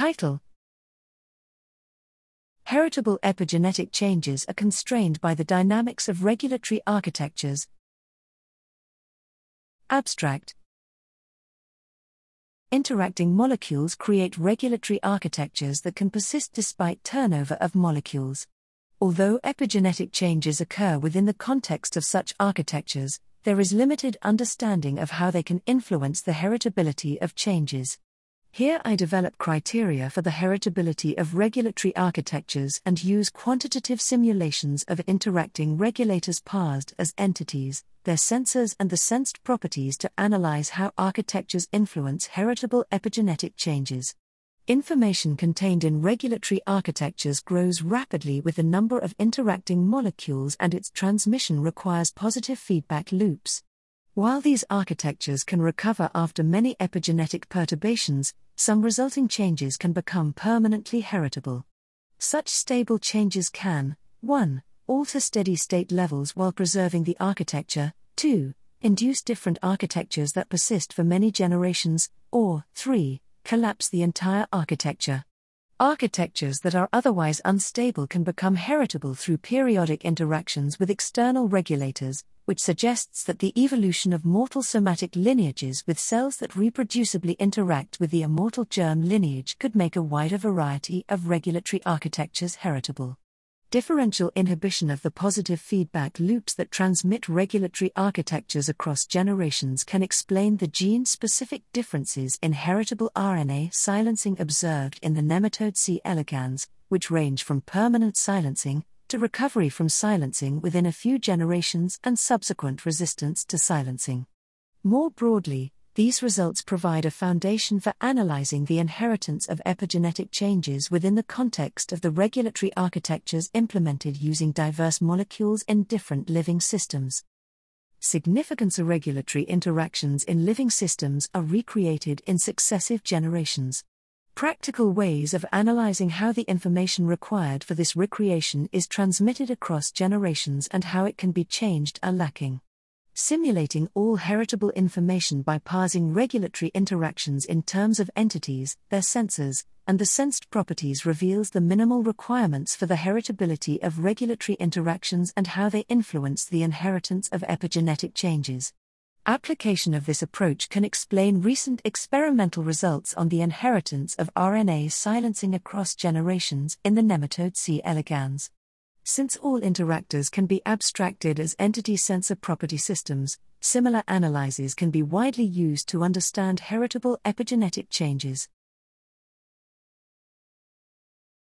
Title Heritable epigenetic changes are constrained by the dynamics of regulatory architectures. Abstract Interacting molecules create regulatory architectures that can persist despite turnover of molecules. Although epigenetic changes occur within the context of such architectures, there is limited understanding of how they can influence the heritability of changes. Here I develop criteria for the heritability of regulatory architectures and use quantitative simulations of interacting regulators parsed as entities, their sensors, and the sensed properties to analyze how architectures influence heritable epigenetic changes. Information contained in regulatory architectures grows rapidly with the number of interacting molecules, and its transmission requires positive feedback loops. While these architectures can recover after many epigenetic perturbations, some resulting changes can become permanently heritable. Such stable changes can 1. alter steady state levels while preserving the architecture, 2. induce different architectures that persist for many generations, or 3. collapse the entire architecture. Architectures that are otherwise unstable can become heritable through periodic interactions with external regulators, which suggests that the evolution of mortal somatic lineages with cells that reproducibly interact with the immortal germ lineage could make a wider variety of regulatory architectures heritable. Differential inhibition of the positive feedback loops that transmit regulatory architectures across generations can explain the gene specific differences in heritable RNA silencing observed in the nematode C. elegans, which range from permanent silencing to recovery from silencing within a few generations and subsequent resistance to silencing. More broadly, these results provide a foundation for analyzing the inheritance of epigenetic changes within the context of the regulatory architectures implemented using diverse molecules in different living systems. Significance of regulatory interactions in living systems are recreated in successive generations. Practical ways of analyzing how the information required for this recreation is transmitted across generations and how it can be changed are lacking simulating all heritable information by parsing regulatory interactions in terms of entities, their sensors, and the sensed properties reveals the minimal requirements for the heritability of regulatory interactions and how they influence the inheritance of epigenetic changes. Application of this approach can explain recent experimental results on the inheritance of RNA silencing across generations in the nematode C. elegans. Since all interactors can be abstracted as entity sensor property systems, similar analyses can be widely used to understand heritable epigenetic changes.